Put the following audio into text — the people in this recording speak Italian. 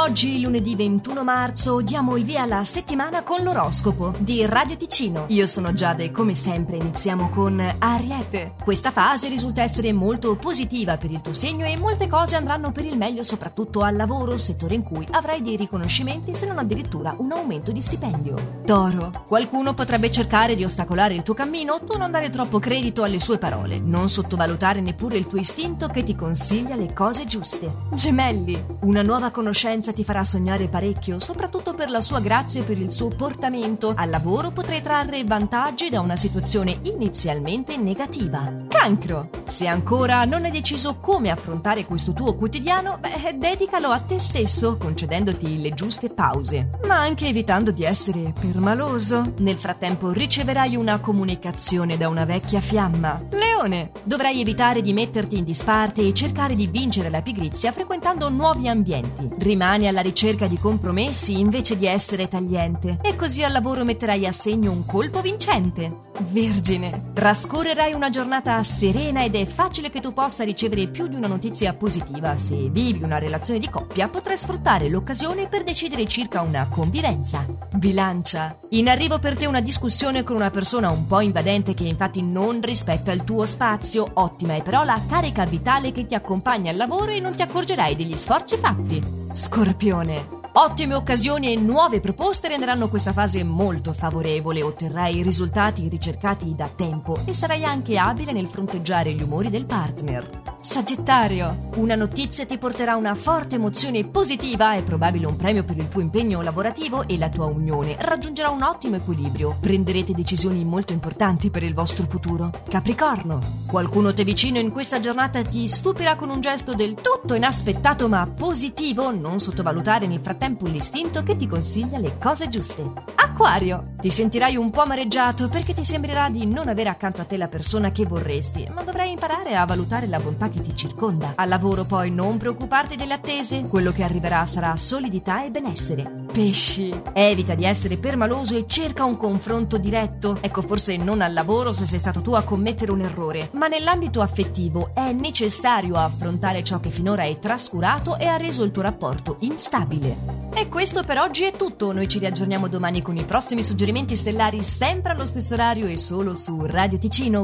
oggi, lunedì 21 marzo, diamo il via alla settimana con l'oroscopo di Radio Ticino. Io sono Giada e come sempre iniziamo con Ariete. Questa fase risulta essere molto positiva per il tuo segno e molte cose andranno per il meglio soprattutto al lavoro, settore in cui avrai dei riconoscimenti se non addirittura un aumento di stipendio. Toro. Qualcuno potrebbe cercare di ostacolare il tuo cammino, tu non dare troppo credito alle sue parole, non sottovalutare neppure il tuo istinto che ti consiglia le cose giuste. Gemelli. Una nuova conoscenza ti farà sognare parecchio, soprattutto per la sua grazia e per il suo portamento. Al lavoro potrai trarre vantaggi da una situazione inizialmente negativa. Cancro. Se ancora non hai deciso come affrontare questo tuo quotidiano, beh, dedicalo a te stesso, concedendoti le giuste pause, ma anche evitando di essere permaloso. Nel frattempo riceverai una comunicazione da una vecchia fiamma. Leone. Dovrai evitare di metterti in disparte e cercare di vincere la pigrizia frequentando nuovi ambienti. Rimani alla ricerca di compromessi invece di essere tagliente e così al lavoro metterai a segno un colpo vincente. Vergine. Trascorrerai una giornata serena ed è facile che tu possa ricevere più di una notizia positiva. Se vivi una relazione di coppia, potrai sfruttare l'occasione per decidere circa una convivenza. Bilancia. In arrivo per te una discussione con una persona un po' invadente che infatti non rispetta il tuo spazio. Ottima è però la carica vitale che ti accompagna al lavoro e non ti accorgerai degli sforzi fatti. Scorpione. Ottime occasioni e nuove proposte renderanno questa fase molto favorevole, otterrai i risultati ricercati da tempo e sarai anche abile nel fronteggiare gli umori del partner. Sagittario, una notizia ti porterà una forte emozione positiva, è probabile un premio per il tuo impegno lavorativo e la tua unione raggiungerà un ottimo equilibrio. Prenderete decisioni molto importanti per il vostro futuro. Capricorno, qualcuno te vicino in questa giornata ti stupirà con un gesto del tutto inaspettato ma positivo, non sottovalutare nel frattempo l'istinto che ti consiglia le cose giuste. Acquario, ti sentirai un po' amareggiato perché ti sembrerà di non avere accanto a te la persona che vorresti, ma dovrai imparare a valutare la bontà che ti circonda. Al lavoro poi non preoccuparti delle attese, quello che arriverà sarà solidità e benessere. Pesci, evita di essere permaloso e cerca un confronto diretto. Ecco, forse non al lavoro se sei stato tu a commettere un errore, ma nell'ambito affettivo è necessario affrontare ciò che finora hai trascurato e ha reso il tuo rapporto instabile. E questo per oggi è tutto. Noi ci riaggiorniamo domani con i prossimi suggerimenti stellari sempre allo stesso orario e solo su Radio Ticino.